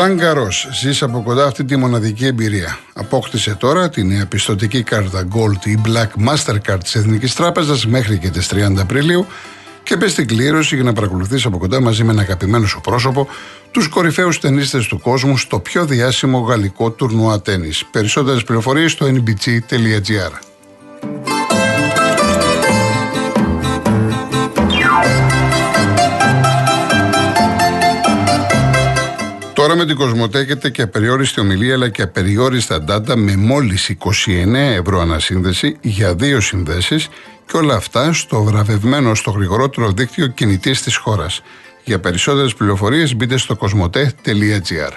Ρολάν Γκαρό, ζεις από κοντά αυτή τη μοναδική εμπειρία. Απόκτησε τώρα τη νέα πιστοτική κάρτα Gold ή Black Mastercard της Εθνικής Τράπεζας μέχρι και τις 30 Απριλίου και μπες στην κλήρωση για να παρακολουθήσει από κοντά μαζί με ένα αγαπημένο σου πρόσωπο τους κορυφαίους ταινίστε του κόσμου στο πιο διάσημο γαλλικό τουρνουά τέννη. Περισσότερες πληροφορίες στο nbg.gr. Τώρα με την Κοσμοτέ έχετε και απεριόριστη ομιλία αλλά και απεριόριστα ντάτα με μόλις 29 ευρώ ανασύνδεση για δύο συνδέσεις και όλα αυτά στο βραβευμένο στο γρηγορότερο δίκτυο κινητής της χώρας. Για περισσότερες πληροφορίες μπείτε στο κοσμοτέ.gr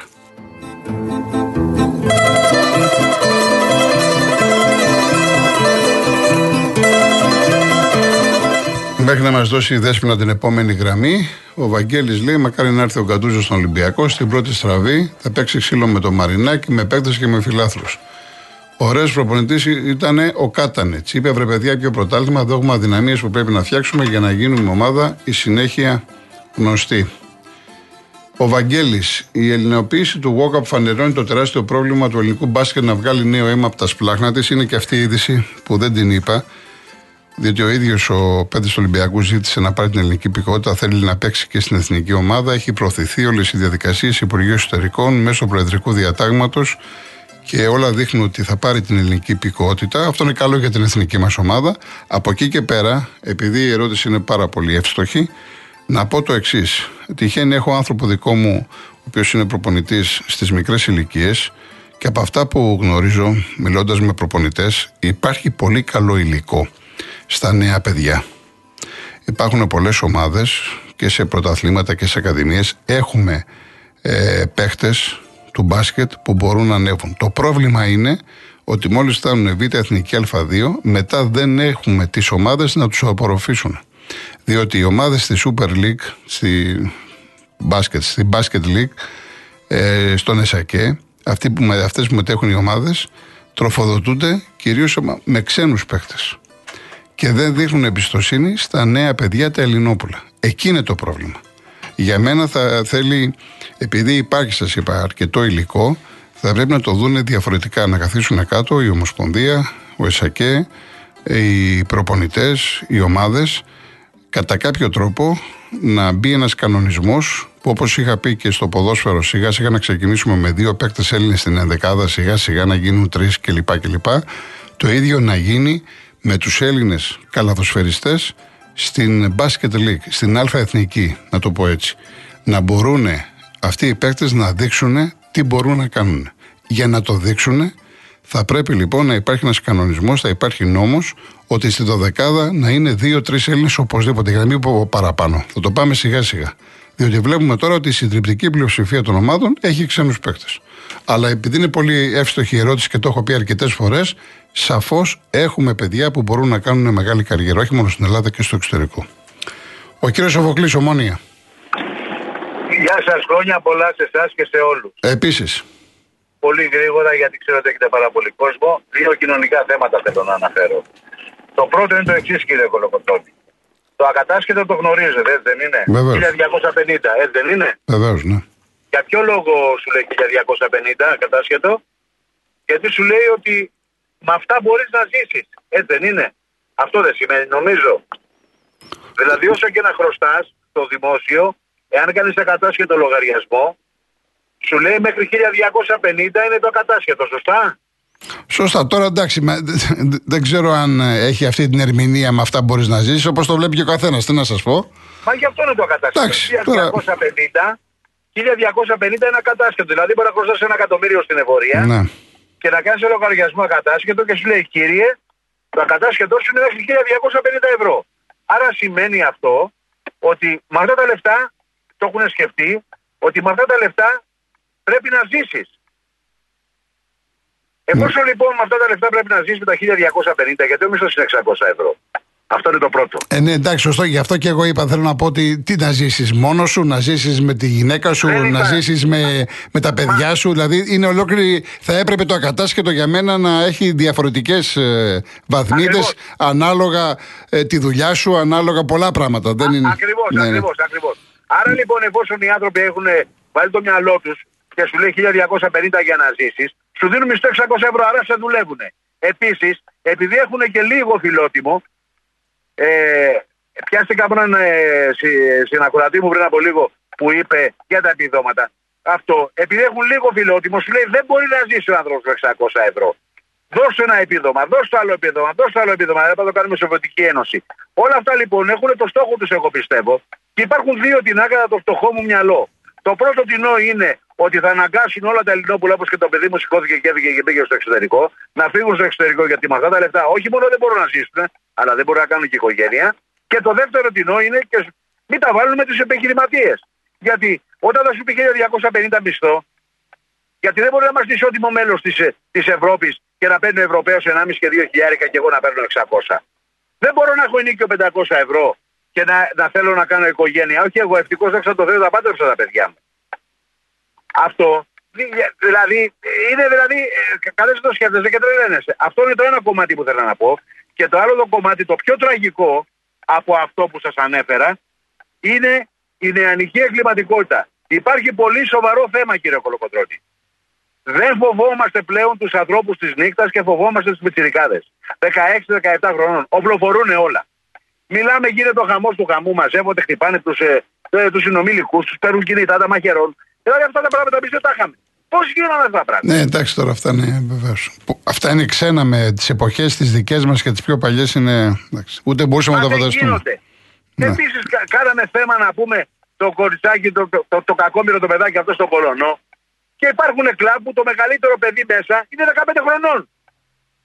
Μέχρι να μας δώσει η δέσπινα την επόμενη γραμμή, ο Βαγγέλης λέει: Μακάρι να έρθει ο Καντούζο στον Ολυμπιακό. Στην πρώτη στραβή θα παίξει ξύλο με το Μαρινάκι, με παίκτες και με φιλάθλους. Ωραίος προπονητής ήταν ο Κάτανετς. Είπε: Βρε παιδιά, πιο πρωτάθλημα, δόγμα αδυναμίε που πρέπει να φτιάξουμε για να γίνουμε ομάδα η συνέχεια γνωστή. Ο Βαγγέλης, η ελληνοποίηση του Walkup φανερώνει το τεράστιο πρόβλημα του ελληνικού μπάσκετ να βγάλει νέο αίμα από τα σπλάχνα της. Είναι και αυτή η είδηση που δεν την είπα. Διότι ο ίδιος ο Πέντε του Ολυμπιακούς ζήτησε να πάρει την ελληνική υπηκότητα, θέλει να παίξει και στην εθνική ομάδα. Έχει προωθηθεί όλες οι διαδικασίες Υπουργείου Εσωτερικών μέσω Προεδρικού Διατάγματος και όλα δείχνουν ότι θα πάρει την ελληνική υπηκότητα. Αυτό είναι καλό για την εθνική μας ομάδα. Από εκεί και πέρα, επειδή η ερώτηση είναι πάρα πολύ εύστοχη, να πω το εξής. Τυχαίνει έχω άνθρωπο δικό μου, ο οποίος είναι προπονητής στις μικρές ηλικίες, και από αυτά που γνωρίζω, μιλώντας με προπονητές, υπάρχει πολύ καλό υλικό στα νέα παιδιά. Υπάρχουν πολλές ομάδες και σε πρωταθλήματα και σε ακαδημίες έχουμε ε, παίχτες του μπάσκετ που μπορούν να ανέβουν. Το πρόβλημα είναι ότι μόλις φτάνουν β' εθνική α2 μετά δεν έχουμε τις ομάδες να τους απορροφήσουν. Διότι οι ομάδες στη Super League, στη μπάσκετ, στη Basket League, ε, στον ΕΣΑΚΕ, αυτοί που, αυτές που μετέχουν οι ομάδες, τροφοδοτούνται κυρίως με ξένους παίχτες και δεν δείχνουν εμπιστοσύνη στα νέα παιδιά τα Ελληνόπουλα. Εκεί είναι το πρόβλημα. Για μένα θα θέλει, επειδή υπάρχει, σας είπα, αρκετό υλικό, θα πρέπει να το δούνε διαφορετικά. Να καθίσουν κάτω η Ομοσπονδία, ο ΕΣΑΚΕ, οι προπονητές, οι ομάδες, κατά κάποιο τρόπο να μπει ένας κανονισμός που όπως είχα πει και στο ποδόσφαιρο, σιγά σιγά να ξεκινήσουμε με δύο παίκτες Έλληνες στην ενδεκάδα, σιγά σιγά να γίνουν τρεις κλπ. κλπ. Το ίδιο να γίνει με τους Έλληνες καλαθοσφαιριστές στην Basket League, στην Α Εθνική, να το πω έτσι. Να μπορούν αυτοί οι παίκτες να δείξουν τι μπορούν να κάνουν. Για να το δείξουν θα πρέπει λοιπόν να υπάρχει ένας κανονισμός, θα υπάρχει νόμος ότι στη δωδεκάδα να είναι δύο-τρεις Έλληνες οπωσδήποτε, για να μην πω παραπάνω. Θα το πάμε σιγά σιγά. Διότι βλέπουμε τώρα ότι η συντριπτική πλειοψηφία των ομάδων έχει ξένους παίκτες. Αλλά επειδή είναι πολύ εύστοχη η ερώτηση και το έχω πει αρκετές φορές, σαφώς έχουμε παιδιά που μπορούν να κάνουν μεγάλη καριέρα, όχι μόνο στην Ελλάδα και στο εξωτερικό. Ο κύριος Σοφοκλής, ομόνια. Γεια σας, χρόνια πολλά σε εσάς και σε όλους. Επίσης. Πολύ γρήγορα, γιατί ξέρω ότι έχετε πάρα πολύ κόσμο. Δύο κοινωνικά θέματα θέλω να αναφέρω. Το πρώτο είναι το εξής, κύριε Κολοκοτώνη. Το ακατάσχετο το γνωρίζετε, έτσι δεν είναι; Βεβαίως. 1250, έτσι δεν είναι; Βεβαίως, ναι. Για ποιο λόγο σου λέει 1250 ακατάσχετο, Γιατί σου λέει ότι με αυτά μπορείς να ζήσεις. Έτσι δεν είναι. Αυτό δεν σημαίνει, νομίζω. Δηλαδή, όσο και να χρωστάς το δημόσιο, εάν κάνεις ακατάσχετο λογαριασμό, σου λέει μέχρι 1250 είναι το ακατάσχετο, σωστά; Σωστά. Τώρα εντάξει, δεν ξέρω αν έχει αυτή την ερμηνεία με αυτά που μπορείς να ζήσεις, όπως το βλέπει και ο καθένας. Τι να σας πω; Μα γι' αυτό είναι το ακατάσχετο. 1250 1250 είναι ακατάσχετο. Δηλαδή μπορεί να χρωστάς ένα εκατομμύριο στην εφορία ναι. και να κάνεις ένα λογαριασμό ακατάσχετο και σου λέει κύριε, το ακατάσχετό σου είναι μέχρι 1250 ευρώ. Άρα σημαίνει αυτό ότι με αυτά τα λεφτά το έχουν σκεφτεί ότι με αυτά τα λεφτά πρέπει να ζήσεις. Εφόσον λοιπόν με αυτά τα λεφτά πρέπει να ζήσεις με τα 1250, γιατί ο μισθό είναι 600 ευρώ. Αυτό είναι το πρώτο. Ε, ναι, εντάξει, σωστό. Γι' αυτό και εγώ είπα: Θέλω να πω ότι τι να ζήσεις μόνος σου, να ζήσεις με τη γυναίκα σου, να ζήσεις με, με τα παιδιά Μα... σου. Δηλαδή, είναι ολόκληρη. Θα έπρεπε το ακατάσχετο για μένα να έχει διαφορετικές ε, βαθμίδες ανάλογα ε, τη δουλειά σου, ανάλογα πολλά πράγματα. Ακριβώς, ναι, ακριβώς. Ναι. Άρα λοιπόν, εφόσον οι άνθρωποι έχουν βάλει το μυαλό τους και σου λέει 1250 για να ζήσεις, σου δίνουν μισθό 600 ευρώ, άρα σε δουλεύουν. Επίσης, επειδή έχουν και λίγο φιλότιμο, ε, πιάστηκα από έναν ε, συνακροατή μου πριν από λίγο που είπε για τα επιδόματα. Αυτό, επειδή έχουν λίγο φιλότιμο, σου λέει δεν μπορεί να ζήσει ο άνθρωπος με 600 ευρώ. Δώσε ένα επίδομα, δώσε άλλο επίδομα, δώσε άλλο επίδομα. Δεν θα το κάνουμε σε Σοβιετική Ένωση. Όλα αυτά λοιπόν έχουν το στόχο τους, εγώ πιστεύω. Και υπάρχουν δύο την κατά το φτωχό μου μυαλό. Το πρώτο τεινό είναι ότι θα αναγκάσουν όλα τα Ελληνόπουλα όπως και το παιδί μου σηκώθηκε και έφυγε και πήγε στο εξωτερικό να φύγουν στο εξωτερικό γιατί με αυτά τα λεφτά όχι μόνο δεν μπορούν να ζήσουν, αλλά δεν μπορούν να κάνουν και οικογένεια. Και το δεύτερο τεινό είναι και μην τα βάλουν με τους επιχειρηματίες. Γιατί όταν θα σου πει 1250 μισθό, γιατί δεν μπορεί να είμαστε ισότιμο μέλος της Ευρώπης και να παίρνει ο Ευρωπαίο 1,5 και 2 χιλιάρικα και εγώ να παίρνω 600. Δεν μπορώ να έχω ενίκιο 500 ευρώ και να, να θέλω να κάνω οικογένεια. Όχι εγώ, ευτυχώς δεν το Θεό, τα πάντρεψα τα παιδιά μου. Αυτό δηλαδή είναι δηλαδή. Ε, Καλές το σκέφτεσαι και τρελαίνεσαι. Αυτό είναι το ένα κομμάτι που θέλω να πω. Και το άλλο το κομμάτι, το πιο τραγικό από αυτό που σας ανέφερα, είναι η νεανική εγκληματικότητα. Υπάρχει πολύ σοβαρό θέμα, κύριε Κολοκοτρότη. Δεν φοβόμαστε πλέον τους ανθρώπους της νύχτας και φοβόμαστε του πιτσιρικάδε. 16-17 χρονών. Οπλοφορούν όλα. Μιλάμε, γίνεται ο χαμός του χαμού, μαζεύονται, χτυπάνε τους ε, τους συνομήλικου, τους παίρνουν κινητά, τα μαχαιρών. Δηλαδή αυτά τα πράγματα εμείς δεν τα είχαμε. Πώς γίνανε αυτά τα πράγματα; Ναι, εντάξει τώρα αυτά είναι βεβαίως. Αυτά είναι ξένα με τις εποχές τις δικές μας και τις πιο παλιές είναι. Εντάξει, ούτε μπορούσαμε να τα φανταστούμε. Ναι. Επίσης, κάναμε θέμα να πούμε το κοριτσάκι, το, το, το, το κακόμοιρο το παιδάκι αυτό στο Πολωνό. Και υπάρχουν κλαμπ που το μεγαλύτερο παιδί μέσα είναι 15 χρονών.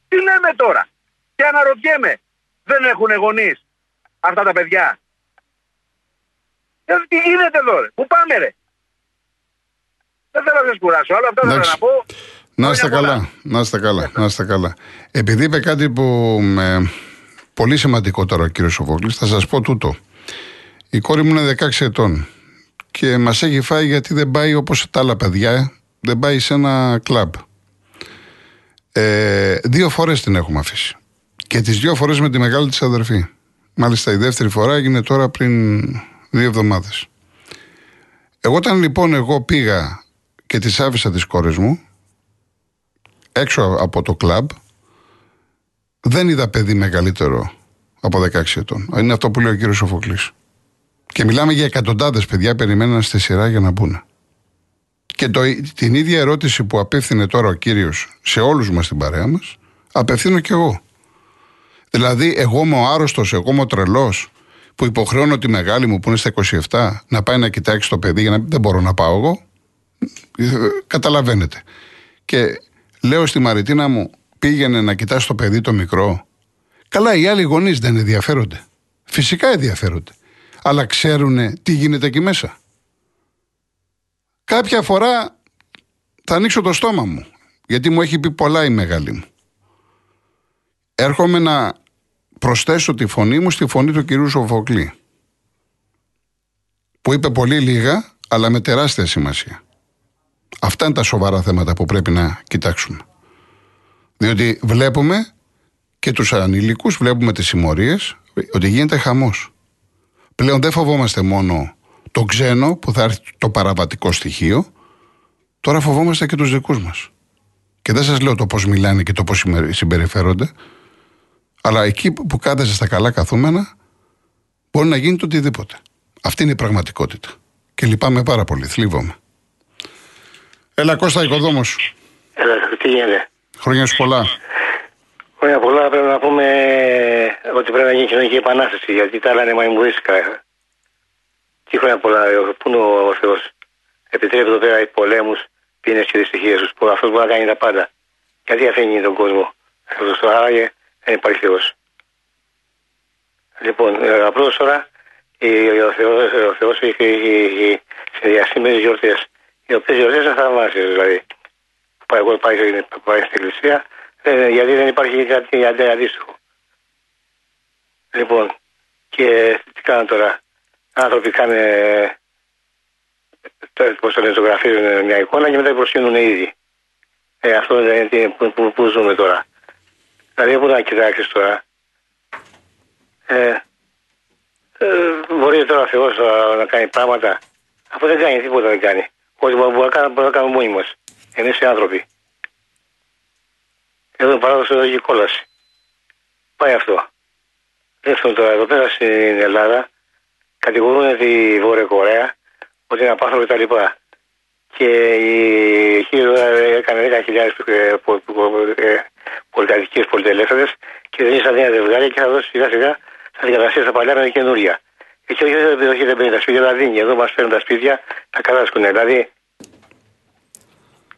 Τι λέμε τώρα; Και αναρωτιέμαι, δεν έχουν γονείς αυτά τα παιδιά; Ε, τι γίνεται εδώ, ρε; Πού πάμε, ρε; Δεν θέλω να σας κουράσω. Όλα αυτά θέλω να πω. Να είστε καλά, να είστε καλά, να είστε καλά. Επειδή είπε κάτι που με πολύ σημαντικό τώρα ο κύριος Σοφόκλης, θα σας πω τούτο. Η κόρη μου είναι 16 ετών και μας έχει φάει γιατί δεν πάει όπως τα άλλα παιδιά, δεν πάει σε ένα κλαμπ. Ε, δύο φορές την έχουμε αφήσει. Και τις δύο φορές με τη μεγάλη της αδερφή. Μάλιστα η δεύτερη φορά έγινε τώρα πριν δύο εβδομάδες. Εγώ όταν λοιπόν εγώ πήγα και τις άφησα τις κόρες μου έξω από το κλαμπ δεν είδα παιδί μεγαλύτερο από 16 ετών. Είναι αυτό που λέει ο κύριος Σοφοκλής. Και μιλάμε για εκατοντάδες παιδιά περιμέναν στη σειρά για να μπουν. Και το, την ίδια ερώτηση που απίφθινε τώρα ο κύριος σε όλους μας την παρέα μας, απευθύνω κι εγώ. Δηλαδή, εγώ είμαι ο άρρωστος, εγώ είμαι ο τρελός, που υποχρεώνω τη μεγάλη μου που είναι στα 27 να πάει να κοιτάξει το παιδί για να δεν μπορώ να πάω εγώ. Καταλαβαίνετε. Και λέω στη Μαριτίνα μου, πήγαινε να κοιτάσει το παιδί το μικρό. Καλά, οι άλλοι γονείς δεν ενδιαφέρονται. Φυσικά ενδιαφέρονται. Αλλά ξέρουν τι γίνεται εκεί μέσα. Κάποια φορά θα ανοίξω το στόμα μου. Γιατί μου έχει πει πολλά η μεγάλη μου. Έρχομαι να προσθέσω τη φωνή μου στη φωνή του κυρίου Σοφοκλή. Που είπε πολύ λίγα, αλλά με τεράστια σημασία. Αυτά είναι τα σοβαρά θέματα που πρέπει να κοιτάξουμε. Διότι βλέπουμε και τους ανήλικους, βλέπουμε τις συμμορίες, ότι γίνεται χαμός. Πλέον δεν φοβόμαστε μόνο το ξένο που θα έρθει το παραβατικό στοιχείο, τώρα φοβόμαστε και τους δικούς μας. Και δεν σας λέω το πώς μιλάνε και το πώς συμπεριφέρονται, αλλά εκεί που κάθεσαι στα καλά καθούμενα, μπορεί να γίνει το οτιδήποτε. Αυτή είναι η πραγματικότητα. Και λυπάμαι πάρα πολύ, θλίβομαι. Έλα Κώστα, οικοδόμος. Έλα, τι γίνεται; Χρόνια σου πολλά. Χρόνια πολλά πρέπει να πούμε ότι πρέπει να γίνει κοινωνική επανάσταση γιατί τα άλλα είναι μαϊμουρίσκα. Τι χρόνια πολλά, πού είναι ο Θεός; Επιτρέπει εδώ πέρα οι πολέμους, πίνες και δυστυχίες τους. Αυτός μπορεί να κάνει τα πάντα. Γιατί αφήνει τον κόσμο. Αυτό άραγε δεν υπάρχει Θεός. Λοιπόν, ε, απλώς τώρα ο Θεός έχει διασύμμενε γιορτές. Οι οποίες γιορτέ είναι θαυμάσιες δηλαδή. Εγώ πάει, πάει στην εκκλησία, ε, γιατί δεν υπάρχει κάτι αντίστοιχο. Λοιπόν, και τι κάνουν τώρα. Άνθρωποι κάνουν, πώς το λένε, ζωγραφίζουν μια εικόνα και μετά προσύνουν ήδη. Ε, αυτό δεν είναι που, που, που, ζούμε τώρα. Δηλαδή, πού να κοιτάξεις τώρα. Ε, ε, μπορείς τώρα ο Θεός να κάνει πράγματα, αφού δεν κάνει τίποτα δεν κάνει. Ότι μπορούμε να κάνουμε μόνοι μα. Εμεί οι άνθρωποι. Εδώ παράδοση εδώ έχει κόλαση. Πάει αυτό. Δεύτερον τώρα εδώ πέρα στην Ελλάδα κατηγορούν τη Βόρεια Κορέα ότι είναι απάνθρωποι τα λοιπά. Και η Χίλιο έκανε 10.000 πολυκατοικίε πολυτελέφερε και δεν ήσαν νέα ζευγάρια και θα δώσει σιγά σιγά θα δικαταστήσει τα παλιά με καινούρια. Και όχι, όχι, δεν παίρνει τα σπίτια, αλλά δίνει. Εδώ μας παίρνουν τα σπίτια, τα κατάσκουν. Δηλαδή,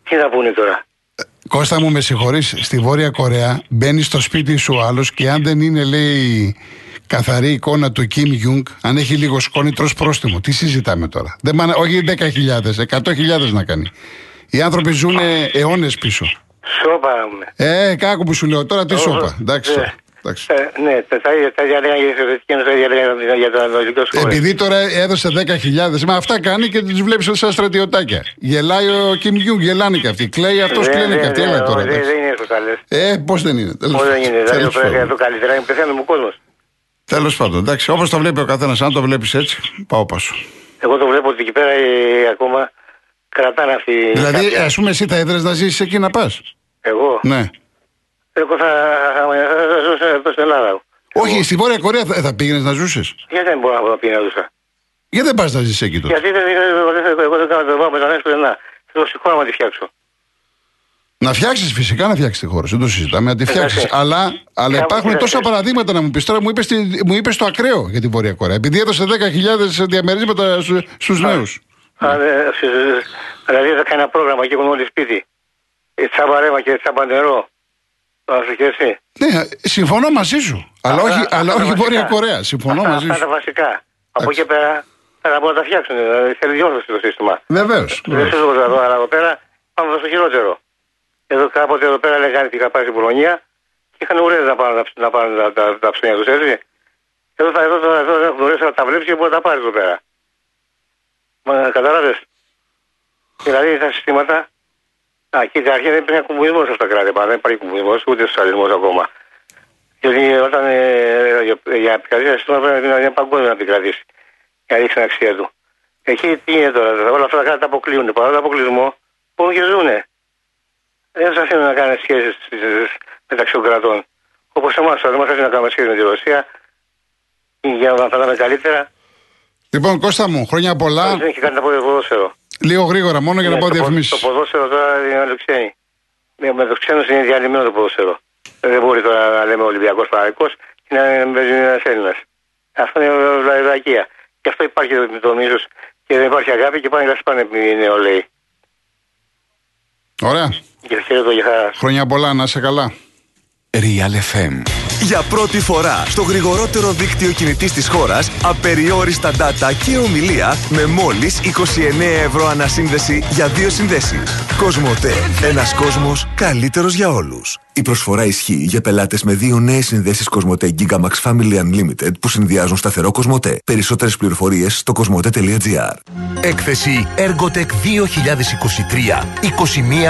τι θα πούνε τώρα; Κώστα μου, με συγχωρείς, στη Βόρεια Κορέα μπαίνει στο σπίτι σου άλλος και αν δεν είναι, λέει, καθαρή εικόνα του Κιμ Γιούγκ, αν έχει λίγο σκόνη, τρως πρόστιμο. Τι συζητάμε τώρα; Δεν πάνε, όχι 10.000, 100.000 να κάνει. Οι άνθρωποι ζουν αιώνες πίσω. Σώπα. Ε, άκου που σου λέω τώρα, τι σώπα. Εντάξει. Ε, ε, ναι, τα ίδια λέγανε για τη Σοβιετική Ένωση, τα ίδια λέγανε για το Ανατολικό Σχόλιο. Επειδή τώρα έδωσε 10.000, μα αυτά κάνει και του βλέπεις σαν στρατιωτάκια. Γελάει ο Κιμ Γιονγκ, γελάνε και αυτοί. Κλαίει αυτός, κλαίνε και αυτοί. Έλα τώρα. Δεν είναι αυτό καλέ. Ε, πώς δεν είναι. Πώς δεν είναι, δεν πρέπει το καλύτερα, είναι πεθαίνουμε ο κόσμος. Τέλος πάντων, εντάξει, όπως το βλέπει ο καθένας, αν το βλέπεις έτσι, πάω πάσο. Εγώ το βλέπω ότι εκεί πέρα ε, ακόμα κρατάνε αυτή. Δηλαδή, ας πούμε, εσύ θα ήθελε να ζήσεις εκεί να πας; Εγώ; Ναι. Εγώ θα, ζούσα εδώ στην Ελλάδα. Όχι, στη Βόρεια Κορέα θα, θα πήγαινες να ζούσες; Γιατί δεν μπορώ να πήγαινα να ζούσα. Γιατί δεν πας να ζήσει εκεί τότε; Γιατί δεν, εγώ δεν κάνω το πάω μετανάστε πουθενά. Θέλω στη χώρα να τη φτιάξω. Να φτιάξεις φυσικά να φτιάξεις τη χώρα, δεν το συζητάμε, να τη φτιάξεις. Αλλά, αλλά υπάρχουν τόσα παραδείγματα να μου πεις τώρα. Μου είπες μου είπες το ακραίο για τη Βόρεια Κορέα. Επειδή έδωσε 10.000 διαμερίσματα στου νέους. Δηλαδή θα κάνει ένα πρόγραμμα και έχουν όλοι σπίτι. Τσάμπα ρεύμα και τσάμπα νερό. Ναι, συμφωνώ μαζί σου. Αλλά όχι, αλλά όχι Βόρεια Κορέα. Συμφωνώ μαζί σου. Αυτά τα βασικά. Από εκεί πέρα θα μπορούν να τα φτιάξουν. Δηλαδή θέλει διόρθωση το σύστημα. Βεβαίως. Δεν σου εδώ, αλλά εδώ πέρα πάμε στο χειρότερο. Εδώ κάποτε εδώ πέρα λέγανε ότι είχα πάει στην Πολωνία και είχαν ουρές να πάνε να πάνε τα, τα, τα ψώνια τους, έτσι. Εδώ, θα, εδώ, εδώ, εδώ έχουν γνωρίσει να τα βλέπει και μπορεί να τα πάρει εδώ πέρα. Μα κατάλαβες; Δηλαδή τα συστήματα Α, κοίτα, αρχή δεν υπήρχε κομμουνισμό αυτά τα κράτη. Δεν υπάρχει κομμουνισμό ούτε σοσιαλισμός ακόμα. Γιατί όταν ε, για επικρατεία σύστημα πρέπει να είναι παγκόσμιο να επικρατήσει. Για να δείξει την αξία του. Εκεί τι είναι τώρα, όλα αυτά τα κράτη τα αποκλείουν. Παρά τον αποκλεισμό, μπορούν και ζούνε. Δεν σας αφήνουν να κάνουν σχέσεις μεταξύ των κρατών. Όπως εμάς, δεν μας αφήνουν να κάνουμε σχέσεις με τη Ρωσία για να τα καλύτερα. Λοιπόν, Κώστα μου, χρόνια πολλά. Δεν έχει κάνει τα ποδόσφαιρο. Λίγο γρήγορα μόνο για να ναι, πω διαφημίσεις. Το ποδόσφαιρο τώρα είναι άλλο ξένοι. Με του ξένου είναι διαλυμένο το ποδόσφαιρο. Δεν μπορεί τώρα να λέμε Ολυμπιακός Παραγικό και να παίζει ένας Έλληνας. Αυτό είναι βλαϊδακία. Και αυτό υπάρχει το μίσο και δεν υπάρχει αγάπη και πάνε να σπάνε οι νεολαίοι. Ωραία. Και χαίρετο για χαρά. Χρόνια πολλά, να είσαι καλά. Real FM. Για πρώτη φορά στο γρηγορότερο δίκτυο κινητής της χώρας, απεριόριστα data και ομιλία με μόλις 29 ευρώ ανασύνδεση για δύο συνδέσεις. Κοσμοτέ. Ένας κόσμος καλύτερος για όλους. Η προσφορά ισχύει για πελάτες με δύο νέες συνδέσεις Κοσμοτέ Gigamax Family Unlimited που συνδυάζουν σταθερό Κοσμοτέ. Περισσότερες πληροφορίες στο κοσμοτέ.gr. Έκθεση Ergotech 2023.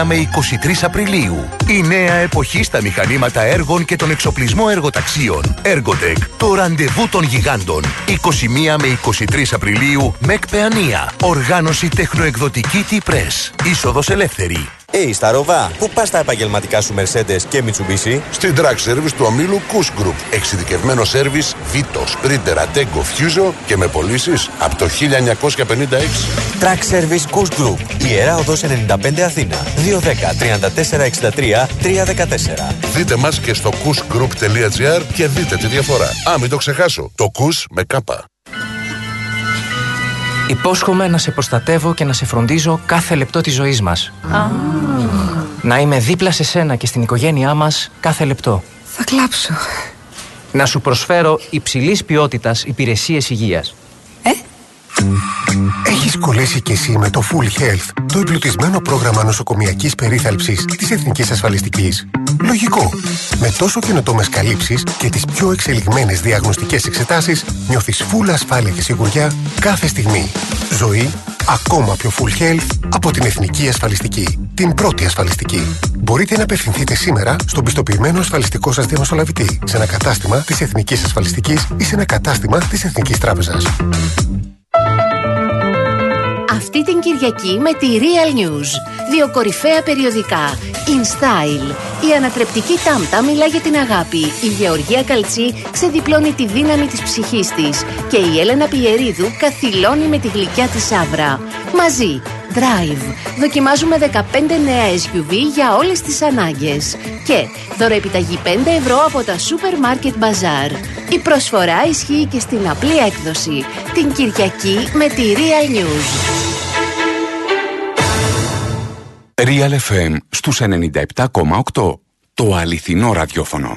21 με 23 Απριλίου. Η νέα εποχή στα μηχανήματα έργων και τον εξοπλισμό εργοταξίων. Ergotech. Το ραντεβού των γιγάντων. 21 με 23 Απριλίου. ΜΕΚ Παιανία. Οργάνωση τεχνοεκδοτική T-Press. Είσοδος ελεύθερη. Hey, στα Ροβά, πού πας τα επαγγελματικά σου Mercedes και Mitsubishi? Στην Track Service του ομίλου Kuss Group. Εξειδικευμένο σερβις Vito, Sprinter, Ateco, Fuso και με πωλήσεις από το 1956. Track Service Kuss Group. Ιερά οδός 95 Αθήνα. 210 34 63 314. Δείτε μας και στο kussgroup.gr και δείτε τη διαφορά. Α, μην το ξεχάσω. Το Kuss με κάπα. Υπόσχομαι να σε προστατεύω και να σε φροντίζω κάθε λεπτό της ζωής μας. Να είμαι δίπλα σε σένα και στην οικογένειά μας κάθε λεπτό. Θα κλάψω. Να σου προσφέρω υψηλής ποιότητας υπηρεσίες υγείας. Ε; Έχεις κολλήσει κι εσύ με το Full Health, το εμπλουτισμένο πρόγραμμα νοσοκομιακής περίθαλψης της Εθνικής Ασφαλιστικής. Λογικό. Με τόσο καινοτόμες καλύψεις και τις πιο εξελιγμένες διαγνωστικές εξετάσεις, νιώθεις full ασφάλεια και σιγουριά κάθε στιγμή. Ζωή ακόμα πιο full health από την Εθνική Ασφαλιστική. Την πρώτη ασφαλιστική. Μπορείτε να απευθυνθείτε σήμερα στον πιστοποιημένο ασφαλιστικό σας διαμεσολαβητή, σε ένα κατάστημα της Εθνικής Ασφαλιστικής ή σε ένα κατάστημα της Εθνικής Τράπεζας. Αυτή την Κυριακή με τη Real News. Δύο κορυφαία περιοδικά. In Style. Η ανατρεπτική Τάμτα μιλά για την αγάπη. Η Γεωργία Καλτσή ξεδιπλώνει τη δύναμη της ψυχής της. Και η Έλενα Πιερίδου καθυλώνει με τη γλυκιά της άβρα. Μαζί. Drive. Δοκιμάζουμε 15 νέα SUV για όλες τις ανάγκες. Και δωροεπιταγή 5 ευρώ από τα Supermarket Bazaar. Η προσφορά ισχύει και στην απλή έκδοση. Την Κυριακή με τη Real News. Real FM στους 97,8. Το αληθινό ραδιόφωνο.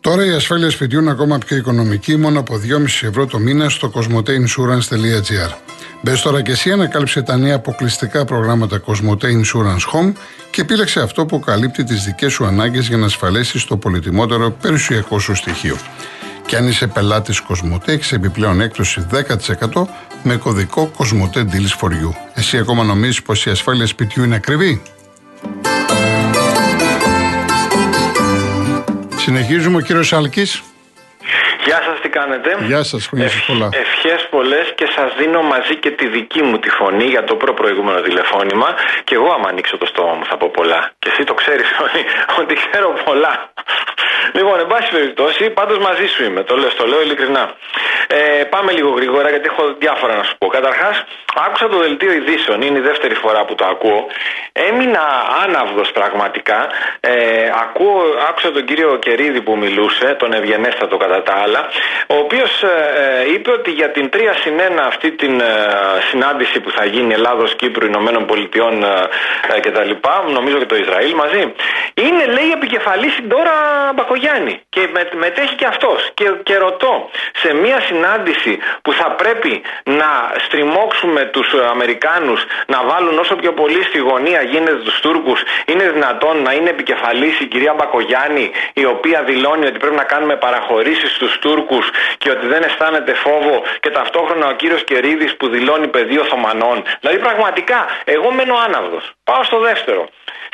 Τώρα η ασφάλεια σπιτιού είναι ακόμα πιο οικονομική, μόνο από 2,5 ευρώ το μήνα στο cosmoteinsurance.gr. Μπες τώρα και εσύ ανακάλυψε τα νέα αποκλειστικά προγράμματα Cosmote Insurance Home και επίλεξε αυτό που καλύπτει τις δικές σου ανάγκες για να ασφαλέσεις το πολυτιμότερο περιουσιακό σου στοιχείο. Και αν είσαι πελάτης Cosmote, έχεις επιπλέον έκπτωση 10% με κωδικό Cosmote Deals for You. Εσύ ακόμα νομίζεις πως η ασφάλεια σπιτιού είναι ακριβή; Συνεχίζουμε ο κύριος Άλκης. Γεια σας, τι κάνετε; Γεια σας, χρόνια πολλά. Ευχές πολλές και σας δίνω μαζί και τη δική μου τη φωνή για το προ-προηγούμενο τηλεφώνημα. Και εγώ, άμα ανοίξω το στόμα μου, θα πω πολλά. Και εσύ το ξέρεις ότι, ότι ξέρω πολλά. Λοιπόν, εν πάση περιπτώσει, πάντως μαζί σου είμαι. Το λέω, το λέω ειλικρινά. Ε, πάμε λίγο γρήγορα γιατί έχω διάφορα να σου πω. Καταρχάς, άκουσα το δελτίο ειδήσεων, είναι η δεύτερη φορά που το ακούω. Έμεινα άναυδος πραγματικά. Ε, ακούω, άκουσα τον κύριο Κερίδη που μιλούσε, τον Ευγενέστατο κατά τα άλλα, ο οποίος ε, ε, είπε ότι για την 3 συν 1 αυτή την ε, συνάντηση που θα γίνει Ελλάδος, Κύπρου, Ηνωμένων Πολιτειών ε, κτλ. Νομίζω και το Ισραήλ μαζί. Είναι λέει επικεφαλής τώρα Μπακογιάννη και μετέχει και αυτός. Και, και ρωτώ, σε μια συνάντηση που θα πρέπει να στριμώξουμε τους Αμερικάνους να βάλουν όσο πιο πολύ στη γωνία γίνεται τους Τούρκους, είναι δυνατόν να είναι επικεφαλής η κυρία Μπακογιάννη, η οποία δηλώνει ότι πρέπει να κάνουμε παραχωρήσεις στους Τούρκους και ότι δεν αισθάνεται φόβο και ταυτόχρονα ο κύριος Κερίδης που δηλώνει παιδί Οθωμανών. Δηλαδή πραγματικά, εγώ μένω άναυδος. Πάω στο δεύτερο.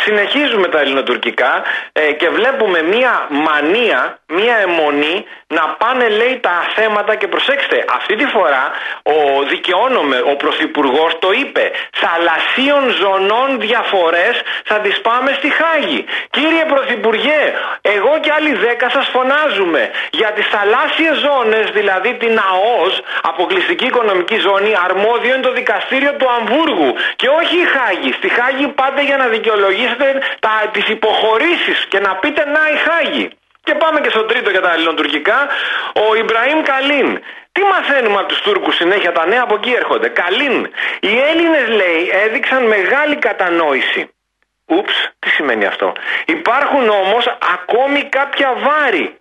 Συνεχίζουμε τα ελληνοτουρκικά ε, και βλέπουμε μία μανία, μία αιμονή να πάνε λέει τα θέματα και προσέξτε, αυτή τη φορά ο δικαιώνομαι, ο Πρωθυπουργός το είπε, θαλασσίων ζωνών διαφορές θα τις πάμε στη Χάγη. Κύριε Πρωθυπουργέ, εγώ και άλλοι δέκα σας φωνάζουμε για τις θαλάσσιες ζώνες, δηλαδή την ΑΟΣ, αποκλειστική οικονομική ζώνη, αρμόδιο είναι το δικαστήριο του Αμβούργου και όχι η Χάγη. Στη Χάγη πάτε για να δικαιολογήσετε τα, τις υποχωρήσεις και να πείτε να η Χάγη. Και πάμε και στο τρίτο για τα ελληνοτουρκικά. Ο Ιμπραήμ Καλίν. Τι μαθαίνουμε από τους Τούρκους συνέχεια, τα νέα από εκεί έρχονται. Καλίν. Οι Έλληνες, λέει, έδειξαν μεγάλη κατανόηση. Ούψ, τι σημαίνει αυτό. Υπάρχουν όμως ακόμη κάποια βάρη.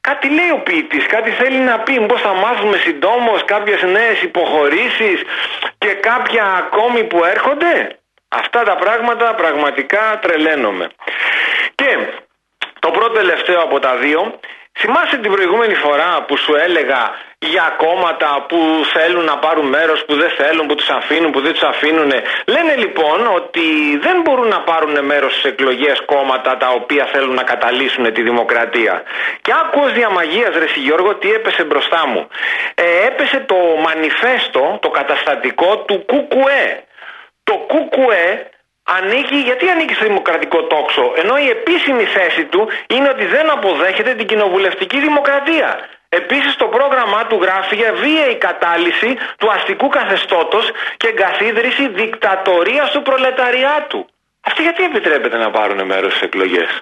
Κάτι λέει ο ποιητής, κάτι θέλει να πει. Μήπως θα μάθουμε συντόμως κάποιες νέες υποχωρήσεις και κάποια ακόμη που έρχονται; Αυτά τα πράγματα πραγματικά τρελαίνομαι. Και το πρώτο τελευταίο από τα δύο, θυμάσαι την προηγούμενη φορά που σου έλεγα για κόμματα που θέλουν να πάρουν μέρος, που δεν θέλουν, που τους αφήνουν, που δεν τους αφήνουν. Λένε λοιπόν ότι δεν μπορούν να πάρουν μέρος στις εκλογές κόμματα τα οποία θέλουν να καταλύσουν τη δημοκρατία. Και άκου ως διαμαγείας ρε Γιώργο τι έπεσε μπροστά μου. Ε, έπεσε το μανιφέστο, το καταστατικό του ΚΚΕ. Το ΚΚΕ ανήκει, γιατί ανήκει στο δημοκρατικό τόξο, ενώ η επίσημη θέση του είναι ότι δεν αποδέχεται την κοινοβουλευτική δημοκρατία. Επίσης, το πρόγραμμά του γράφει για βίαιη κατάλυση του αστικού καθεστώτος και εγκαθίδρυση δικτατορίας του προλεταριάτου. Αυτοί γιατί επιτρέπεται να πάρουν μέρος στις εκλογές;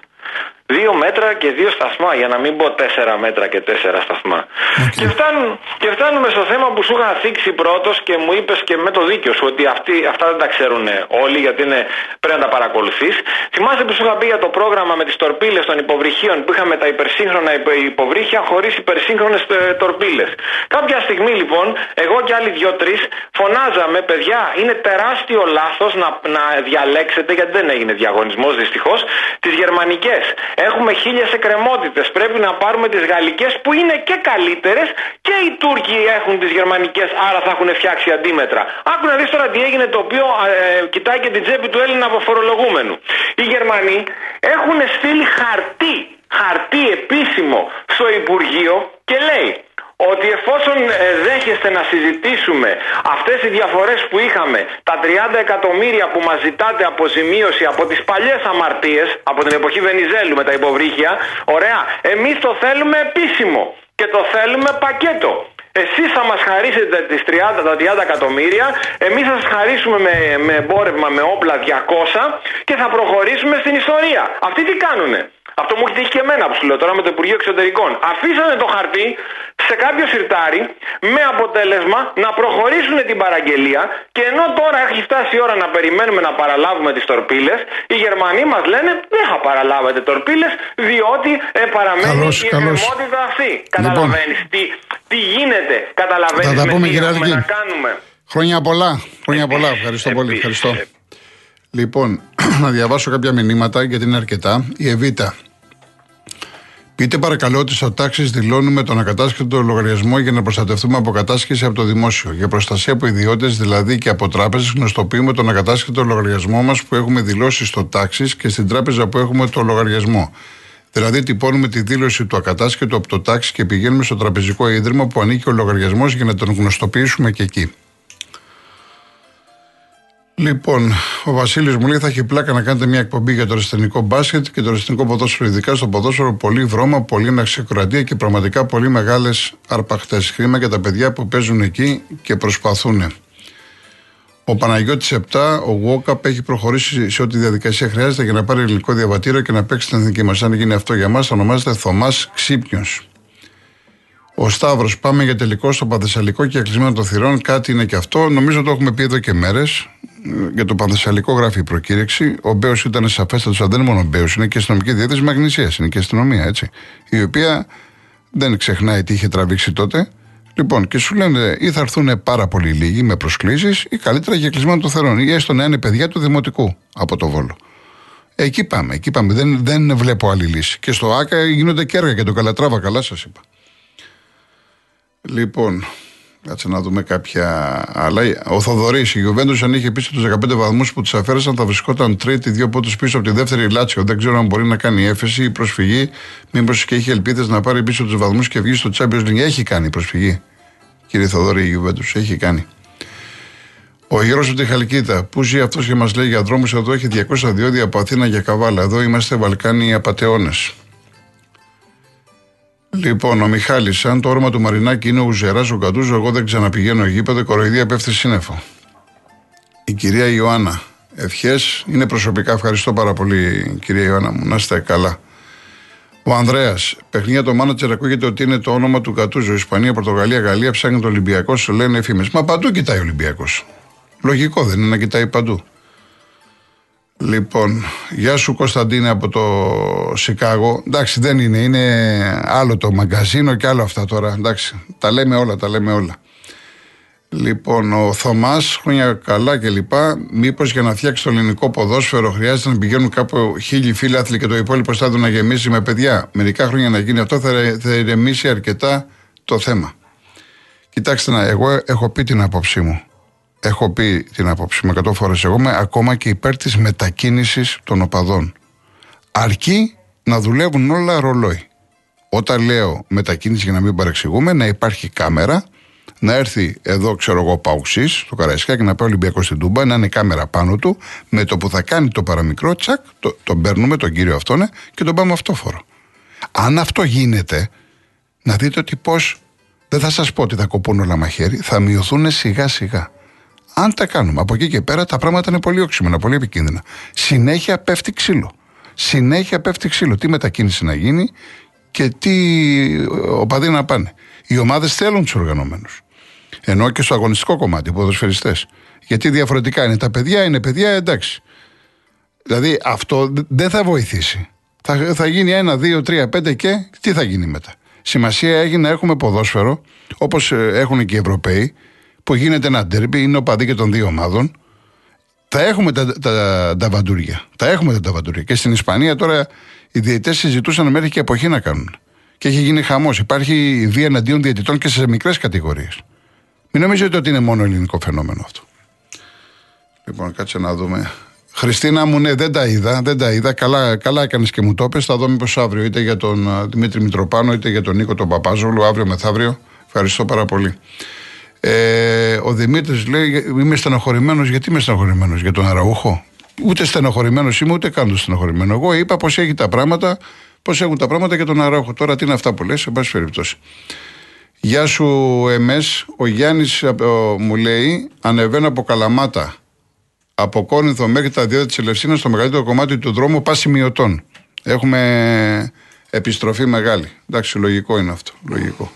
Δύο μέτρα και δύο σταθμά, για να μην πω τέσσερα μέτρα και τέσσερα σταθμά. Και, φτάνουν, και φτάνουμε στο θέμα που σου είχα θίξει πρώτος και μου είπες και με το δίκιο σου ότι αυτοί, αυτά δεν τα ξέρουν όλοι, γιατί είναι, πρέπει να τα παρακολουθείς. Θυμάστε που σου είχα πει για το πρόγραμμα με τις τορπίλες των υποβρυχίων που είχαμε τα υπερσύγχρονα υποβρύχια χωρίς υπερσύγχρονες ε, τορπίλες. Κάποια στιγμή λοιπόν, εγώ και άλλοι δυο-τρει φωνάζαμε, παιδιά, είναι τεράστιο λάθος να, να διαλέξετε, γιατί δεν έγινε διαγωνισμός δυστυχώς, τις γερμανικές. Έχουμε χίλιες εκκρεμότητες. Πρέπει να πάρουμε τις γαλλικές που είναι και καλύτερες και οι Τούρκοι έχουν τις γερμανικές, άρα θα έχουν φτιάξει αντίμετρα. Άκου να δεις τώρα τι έγινε το οποίο ε, κοιτάει και την τσέπη του Έλληνα φορολογούμενου. Οι Γερμανοί έχουν στείλει χαρτί, χαρτί επίσημο στο Υπουργείο και λέει ότι εφόσον ε, δέχεστε να συζητήσουμε αυτές οι διαφορές που είχαμε, τα 30 εκατομμύρια που μας ζητάτε αποζημίωση από τις παλιές αμαρτίες, από την εποχή Βενιζέλου με τα υποβρύχια, ωραία, εμείς το θέλουμε επίσημο και το θέλουμε πακέτο. Εσείς θα μας χαρίσετε τις 30, τα 30 εκατομμύρια, εμείς θα σας χαρίσουμε με, με εμπόρευμα, με όπλα 200 και θα προχωρήσουμε στην ιστορία. Αυτοί τι κάνουνε; Αυτό μου έχει τύχει και εμένα που σου λέω τώρα με το Υπουργείο Εξωτερικών. Αφήσανε το χαρτί σε κάποιο σιρτάρι με αποτέλεσμα να προχωρήσουν την παραγγελία και ενώ τώρα έχει φτάσει η ώρα να περιμένουμε να παραλάβουμε τις τορπίλες οι Γερμανοί μας λένε δεν θα παραλάβετε τορπίλες διότι ε, παραμένει καλώς, η εκκρεμότητα αυτή. Λοιπόν. Καταλαβαίνεις τι, τι γίνεται, καταλαβαίνεις θα τα πούμε, με τι να κάνουμε. Χρόνια πολλά, χρόνια πολλά. Ευχαριστώ πολύ. Ευχαριστώ. Λοιπόν, να διαβάσω κάποια μηνύματα γιατί είναι αρκετά. Η Εβίτα. Πείτε παρακαλώ ότι στο τάξη δηλώνουμε τον ακατάσχετο λογαριασμό για να προστατευτούμε από κατάσχεση από το δημόσιο. Για προστασία από ιδιώτες, δηλαδή και από τράπεζες, γνωστοποιούμε τον ακατάσχετο λογαριασμό μας που έχουμε δηλώσει στο τάξη και στην τράπεζα που έχουμε το λογαριασμό. Δηλαδή, τυπώνουμε τη δήλωση του ακατάσχετου από το τάξη και πηγαίνουμε στο τραπεζικό ίδρυμα που ανήκει ο λογαριασμός για να τον γνωστοποιήσουμε και εκεί. Λοιπόν, ο Βασίλης μου λέει θα έχει πλάκα να κάνετε μια εκπομπή για το αριστερικό μπάσκετ και το αριστερικό ποδόσφαιρο. Ειδικά στο ποδόσφαιρο, πολύ βρώμα, πολύ αναξιοκρατία και πραγματικά πολύ μεγάλες αρπαχτές. Χρήμα για τα παιδιά που παίζουν εκεί και προσπαθούν. Ο Παναγιώτης 7, ο Γουόκαπ έχει προχωρήσει σε ό,τι διαδικασία χρειάζεται για να πάρει ελληνικό διαβατήριο και να παίξει την εθνική μας. Αν γίνει αυτό για μας, ονομάζεται Θωμάς Ξύπνιος. Ο Σταύρος, πάμε για τελικό στο Πανθεσσαλικό και κλεισμένο των θυρών. Κάτι είναι και αυτό. Νομίζω το έχουμε πει εδώ και μέρες. Για το Πανθεσσαλικό γράφει η προκήρυξη. Ο Μπέος ήταν σαφέστατος, αν δεν είναι μόνο ο Μπέος, είναι και η αστυνομική διεύθυνση Μαγνησίας. Είναι και η αστυνομία, έτσι. Η οποία δεν ξεχνάει τι είχε τραβήξει τότε. Λοιπόν, και σου λένε ή θα έρθουν πάρα πολύ λίγοι με προσκλήσεις, ή καλύτερα για κλεισμένο των θερών, ή έστω να είναι παιδιά του δημοτικού από το Βόλο. Εκεί πάμε, εκεί πάμε. Δεν, δεν βλέπω άλλη λύση. Και στο ΑΚΑ γίνονται και έργα και το Καλατράβα, καλά σας είπα. Λοιπόν, κάτσε να δούμε κάποια άλλα. Ο Θοδωρής, η Γιουβέντους, αν είχε πίσω τους 15 βαθμούς που του αφαίρεσαν, θα βρισκόταν τρίτη, δύο πόντους πίσω από τη δεύτερη Λάτσιο. Δεν ξέρω αν μπορεί να κάνει έφεση ή προσφυγή. Μήπως και έχει ελπίδες να πάρει πίσω τους βαθμούς και βγει στο Champions League. Έχει κάνει προσφυγή. Κύριε Θοδωρή, η Γιουβέντους, έχει κάνει. Ο Γιώργο από τη Χαλκίδα, που ζει αυτός και μας λέει για δρόμους εδώ, έχει 200 διόδια από Αθήνα για καβάλα. Εδώ είμαστε Βαλκάνοι απαταιώνες. Λοιπόν, ο Μιχάλης, αν το όνομα του Μαρινάκη είναι ο Ουζεράς ο Καντούζο, εγώ δεν ξαναπηγαίνω γήπεδο, κοροϊδία πέφτει σύννεφο. Η κυρία Ιωάννα, ευχές. Είναι προσωπικά, ευχαριστώ πάρα πολύ, κυρία Ιωάννα μου, να είστε καλά. Ο Ανδρέας, παιχνίδια το μάνατζερ ακούγεται ότι είναι το όνομα του Κατούζο. Ισπανία, Πορτογαλία, Γαλλία ψάχνει το Ολυμπιακό, λένε εφήμε. Μα παντού κοιτάει ο Ολυμπιακός. Λογικό δεν είναι να κοιτάει παντού. Λοιπόν, γεια σου Κωνσταντίνε από το Σικάγο. Εντάξει, δεν είναι, είναι άλλο το μαγκαζίνο και άλλο αυτά τώρα. Εντάξει, τα λέμε όλα, τα λέμε όλα. Λοιπόν, ο Θωμάς, χρόνια καλά κλπ. Μήπως για να φτιάξει το ελληνικό ποδόσφαιρο χρειάζεται να πηγαίνουν κάπου χίλιοι φίλαθλοι και το υπόλοιπο στάδιο να γεμίσει με παιδιά. Μερικά χρόνια να γίνει αυτό θα, θα ηρεμήσει αρκετά το θέμα. Κοιτάξτε να, εγώ έχω πει την άποψή μου έχω πει την άποψη με 100 φορές. Εγώ είμαι ακόμα και υπέρ της μετακίνησης των οπαδών. Αρκεί να δουλεύουν όλα ρολόι. Όταν λέω μετακίνηση για να μην παρεξηγούμε, να υπάρχει κάμερα, να έρθει εδώ, ξέρω εγώ, Παουξή, στο Καραϊσκά και να πάει Ολυμπιακός στην Τούμπα, να είναι κάμερα πάνω του, με το που θα κάνει το παραμικρό, τσακ, το, τον παίρνουμε, τον κύριο αυτόν, και τον πάμε αυτόφορο. Αν αυτό γίνεται, να δείτε ότι πώς. Δεν θα σας πω ότι θα κοπούν όλα μαχαίρι, θα μειωθούν σιγά σιγά. Αν τα κάνουμε από εκεί και πέρα, τα πράγματα είναι πολύ όξιμενα, πολύ επικίνδυνα. Συνέχεια πέφτει ξύλο. Συνέχεια πέφτει ξύλο. Τι μετακίνηση να γίνει και τι οπαδοί να πάνε. Οι ομάδες θέλουν τους οργανωμένους. Ενώ και στο αγωνιστικό κομμάτι, οι ποδοσφαιριστές. Γιατί διαφορετικά είναι τα παιδιά, είναι παιδιά, εντάξει. Δηλαδή αυτό δεν θα βοηθήσει. Θα, θα γίνει ένα, δύο, τρία, πέντε και τι θα γίνει μετά. Σημασία έχει να έχουμε ποδόσφαιρο, όπως ε, έχουν και οι Ευρωπαίοι, που γίνεται ένα ντέρμπι, είναι ο παδί και των δύο ομάδων. Θα έχουμε τα, τα, τα βαντούρια. Θα έχουμε τα βαντούρια. Και στην Ισπανία τώρα οι διαιτητές συζητούσαν μέχρι και εποχή να κάνουν. Και έχει γίνει χαμός. Υπάρχει βία εναντίον διαιτητών και σε μικρές κατηγορίες. Μην νομίζετε ότι είναι μόνο ελληνικό φαινόμενο αυτό. Λοιπόν, κάτσε να δούμε. Χριστίνα μου, ναι, δεν τα είδα. Δεν τα είδα. Καλά, καλά έκανες και μου το πες. Θα δω μήπως αύριο είτε για τον Δημήτρη Μητροπάνο είτε για τον Νίκο τον Παπάζογλου, αύριο μεθαύριο. Ευχαριστώ πάρα πολύ. Ε, ο Δημήτρης λέει: Είμαι στενοχωρημένος. Γιατί είμαι στενοχωρημένος, Για τον Αραούχο; Ούτε στενοχωρημένος είμαι, ούτε καν το στενοχωρημένο. Εγώ είπα πώ έχει τα πράγματα, πώ έχουν τα πράγματα για τον Αραούχο. Τώρα τι είναι αυτά που λες, σε πάση περιπτώσει. Γεια σου, ΕΜΕΣ. Ο Γιάννης μου λέει: Ανεβαίνω από Καλαμάτα. Από Κόρινθο μέχρι τα δύο της Ελευσίνας, στο μεγαλύτερο κομμάτι του δρόμου, πάση μειωτών. Έχουμε επιστροφή μεγάλη. Εντάξει, λογικό είναι αυτό. Λογικό.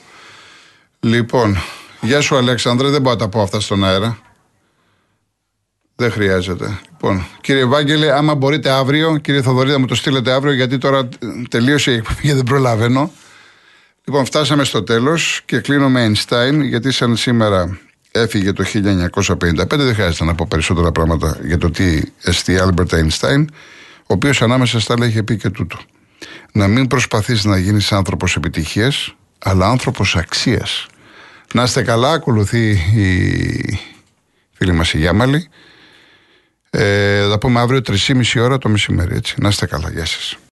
Λοιπόν, γεια σου Αλέξανδρε, δεν μπορώ να τα πω αυτά στον αέρα. Δεν χρειάζεται. Λοιπόν, κύριε Βάγγελε, άμα μπορείτε αύριο, κύριε Θοδωρίδα, μου το στείλετε αύριο, γιατί τώρα τελείωσε η εκπομπή και δεν προλαβαίνω. Λοιπόν, φτάσαμε στο τέλος και κλείνω με Einstein, γιατί σαν σήμερα έφυγε το 1955. Δεν χρειάζεται να πω περισσότερα πράγματα για το τι εστί Albert Einstein, ο οποίος ανάμεσα στα άλλα είχε πει και τούτο. Να μην προσπαθείς να γίνεις άνθρωπος επιτυχίας, αλλά άνθρωπος αξίας. Να είστε καλά, ακολουθεί η φίλη μας η Γιάμαλη. Ε, θα πούμε αύριο 3,5 ώρα το μεσημέρι, έτσι. Να είστε καλά, γεια σας.